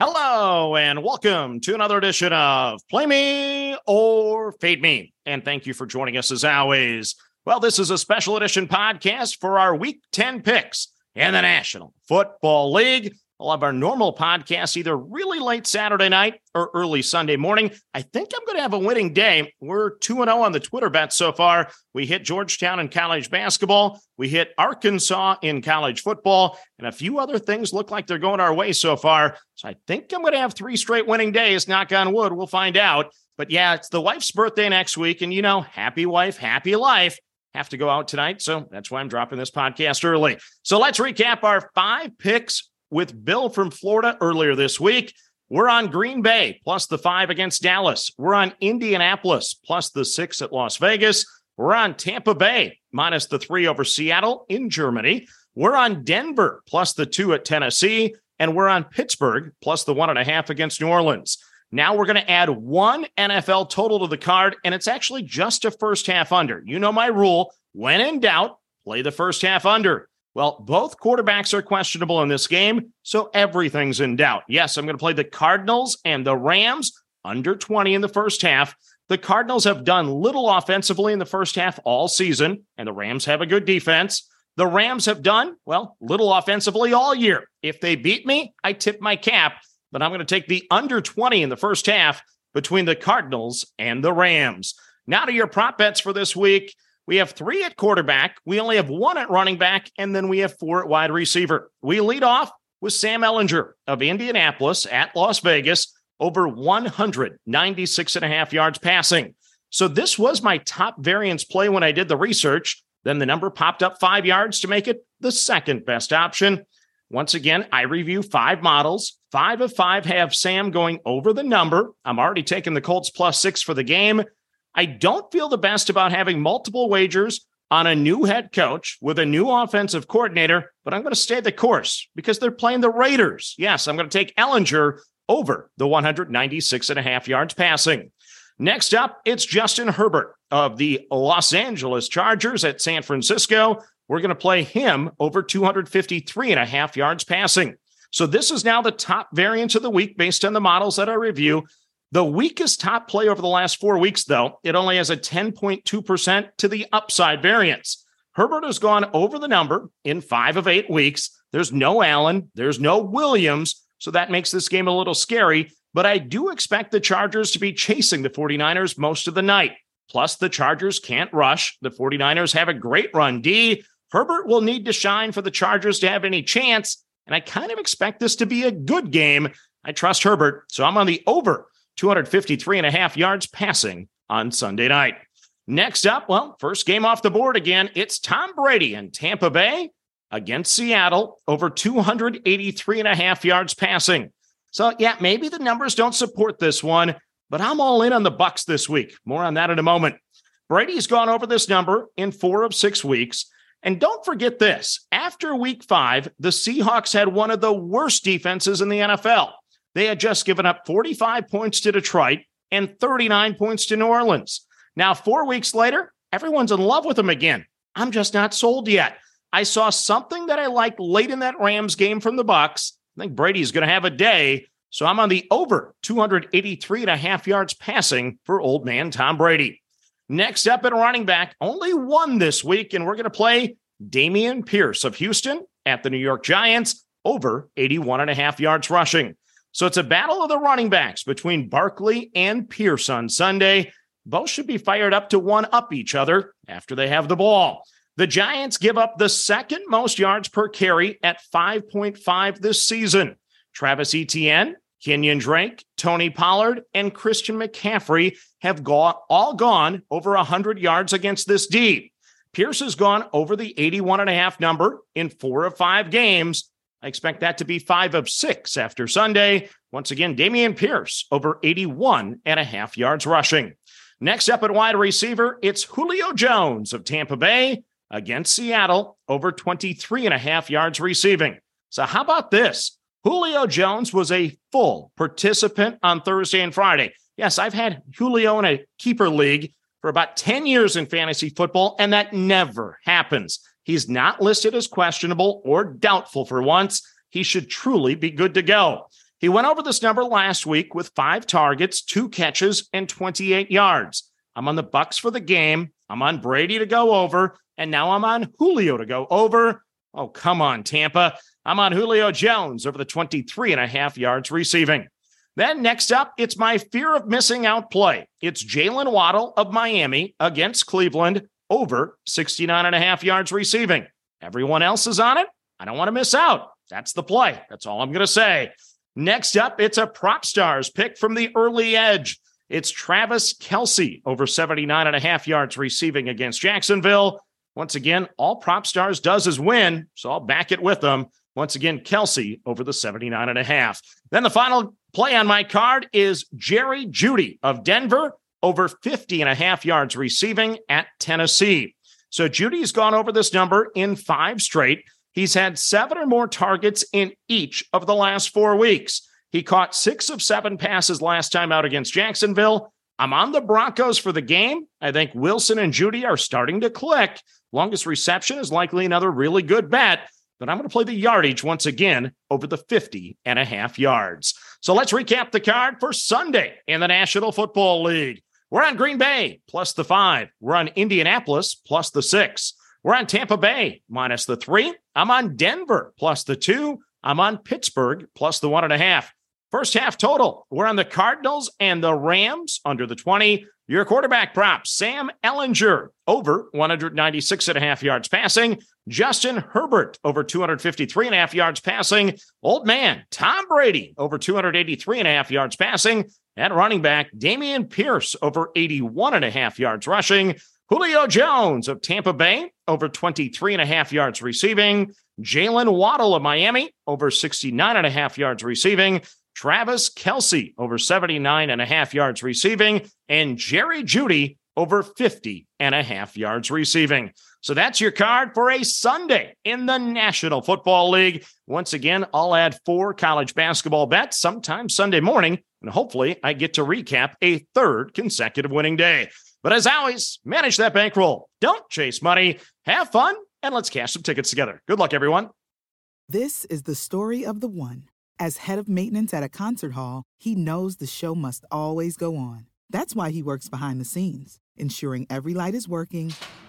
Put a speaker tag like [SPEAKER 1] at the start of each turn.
[SPEAKER 1] Hello, and welcome to another edition of Play Me or Fade Me. And thank you for joining us as always. Well, this is a special edition podcast for our Week 10 picks in the National Football League. We'll have our normal podcast either really late Saturday night or early Sunday morning. I think I'm going to have a winning day. We're 2 0 on the Twitter bet so far. We hit Georgetown in college basketball, we hit Arkansas in college football, and a few other things look like they're going our way so far. So I think I'm going to have three straight winning days. Knock on wood. We'll find out. But yeah, it's the wife's birthday next week. And you know, happy wife, happy life have to go out tonight. So that's why I'm dropping this podcast early. So let's recap our five picks with Bill from Florida earlier this week. We're on Green Bay plus the five against Dallas. We're on Indianapolis plus the six at Las Vegas. We're on Tampa Bay minus the three over Seattle in Germany. We're on Denver plus the two at Tennessee. And we're on Pittsburgh plus the one and a half against New Orleans. Now we're going to add one NFL total to the card, and it's actually just a first half under. You know my rule. When in doubt, play the first half under. Well, both quarterbacks are questionable in this game, so everything's in doubt. Yes, I'm going to play the Cardinals and the Rams under 20 in the first half. The Cardinals have done little offensively in the first half all season, and the Rams have a good defense. The Rams have done, well, little offensively all year. If they beat me, I tip my cap, but I'm going to take the under 20 in the first half between the Cardinals and the Rams. Now to your prop bets for this week. We have three at quarterback. We only have one at running back, and then we have four at wide receiver. We lead off with Sam Ehlinger of Indianapolis at Las Vegas, over 196 and a half yards passing. So this was my top variance play when I did the research. Then the number popped up five yards to make it the second best option. Once again, I review five models. Five of five have Sam going over the number. I'm already taking the Colts plus six for the game. I don't feel the best about having multiple wagers on a new head coach with a new offensive coordinator, but I'm going to stay the course because they're playing the Raiders. Yes, I'm going to take Ehlinger over the 196 and a half yards passing. Next up, it's Justin Herbert of the Los Angeles Chargers at San Francisco. We're going to play him over 253 and a half yards passing. So this is now the top variance of the week based on the models that I review. The weakest top play over the last four weeks, though, it only has a 10.2% to the upside variance. Herbert has gone over the number in five of eight weeks. There's no Allen, there's no Williams. So that makes this game a little scary. But I do expect the Chargers to be chasing the 49ers most of the night. Plus, the Chargers can't rush. The 49ers have a great run D. Herbert will need to shine for the Chargers to have any chance. And I kind of expect this to be a good game. I trust Herbert. So I'm on the over 253 and a half yards passing on Sunday night. Next up, well, first game off the board again, it's Tom Brady in Tampa Bay against Seattle, over 283 and a half yards passing. So, yeah, maybe the numbers don't support this one, but I'm all in on the Bucs this week. More on that in a moment. Brady's gone over this number in 4 of 6 weeks. And don't forget this, after week 5, the Seahawks had one of the worst defenses in the NFL. They had just given up 45 points to Detroit and 39 points to New Orleans. Now, four weeks later, everyone's in love with them again. I'm just not sold yet. I saw something that I liked late in that Rams game from the Bucs. I think Brady's going to have a day. So I'm on the over 283 and a half yards passing for old man Tom Brady. Next up at running back, only one this week, and we're going to play Dameon Pierce of Houston at the New York Giants over 81 and a half yards rushing. So it's a battle of the running backs between Barkley and Pierce on Sunday. Both should be fired up to one up each other after they have the ball. The Giants give up the second most yards per carry at 5.5 this season. Travis Etienne, Kenyon Drake, Tony Pollard, and Christian McCaffrey have gone, all gone over 100 yards against this D. Pierce has gone over the 81 and a half number in four of five games. I expect that to be five of six after Sunday. Once again, Dameon Pierce over 81 and a half yards rushing. Next up at wide receiver, it's Julio Jones of Tampa Bay against Seattle over 23 and a half yards receiving. So, how about this? Julio Jones was a full participant on Thursday and Friday. Yes, I've had Julio in a keeper league for about 10 years in fantasy football, and that never happens. He's not listed as questionable or doubtful for once. He should truly be good to go. He went over this number last week with five targets, two catches, and 28 yards. I'm on the Bucs for the game. I'm on Brady to go over, and now I'm on Julio to go over. Oh, come on, Tampa. I'm on Julio Jones over the 23 and a half yards receiving. Then next up, it's my fear of missing out play. It's Jaylen Waddle of Miami against Cleveland over 69 and a half yards receiving. Everyone else is on it. I don't want to miss out. That's the play. That's all I'm going to say. Next up, it's a prop stars pick from the early edge. It's Travis Kelce over 79 and a half yards receiving against Jacksonville. Once again, all prop stars does is win, so I'll back it with them. Once again, Kelce over the 79 and a half. Then the final play on my card is Jerry Jeudy of Denver over 50 and a half yards receiving at Tennessee. So Jeudy's gone over this number in five straight. He's had seven or more targets in each of the last four weeks. He caught six of seven passes last time out against Jacksonville. I'm on the Broncos for the game. I think Wilson and Jeudy are starting to click. Longest reception is likely another really good bet, but I'm going to play the yardage once again over the 50 and a half yards. So let's recap the card for Sunday in the National Football League. We're on Green Bay plus the five. We're on Indianapolis plus the six. We're on Tampa Bay minus the three. I'm on Denver plus the two. I'm on Pittsburgh plus the one and a half. First half total, we're on the Cardinals and the Rams under the 20. Your quarterback prop, Sam Ehlinger, over 196 and a half yards passing. Justin Herbert, over 253 and a half yards passing. Old man, Tom Brady, over 283 and a half yards passing. At running back, Dameon Pierce, over 81 and a half yards rushing. Julio Jones of Tampa Bay, over 23 and a half yards receiving. Jaylen Waddle of Miami, over 69 and a half yards receiving. Travis Kelce over 79 and a half yards receiving. And Jerry Jeudy over 50 and a half yards receiving. So that's your card for a Sunday in the National Football League. Once again, I'll add four college basketball bets sometime Sunday morning, and hopefully I get to recap a third consecutive winning day. But as always, manage that bankroll. Don't chase money. Have fun, and let's cash some tickets together. Good luck, everyone.
[SPEAKER 2] This is the story of the one. As head of maintenance at a concert hall, he knows the show must always go on. That's why he works behind the scenes, ensuring every light is working,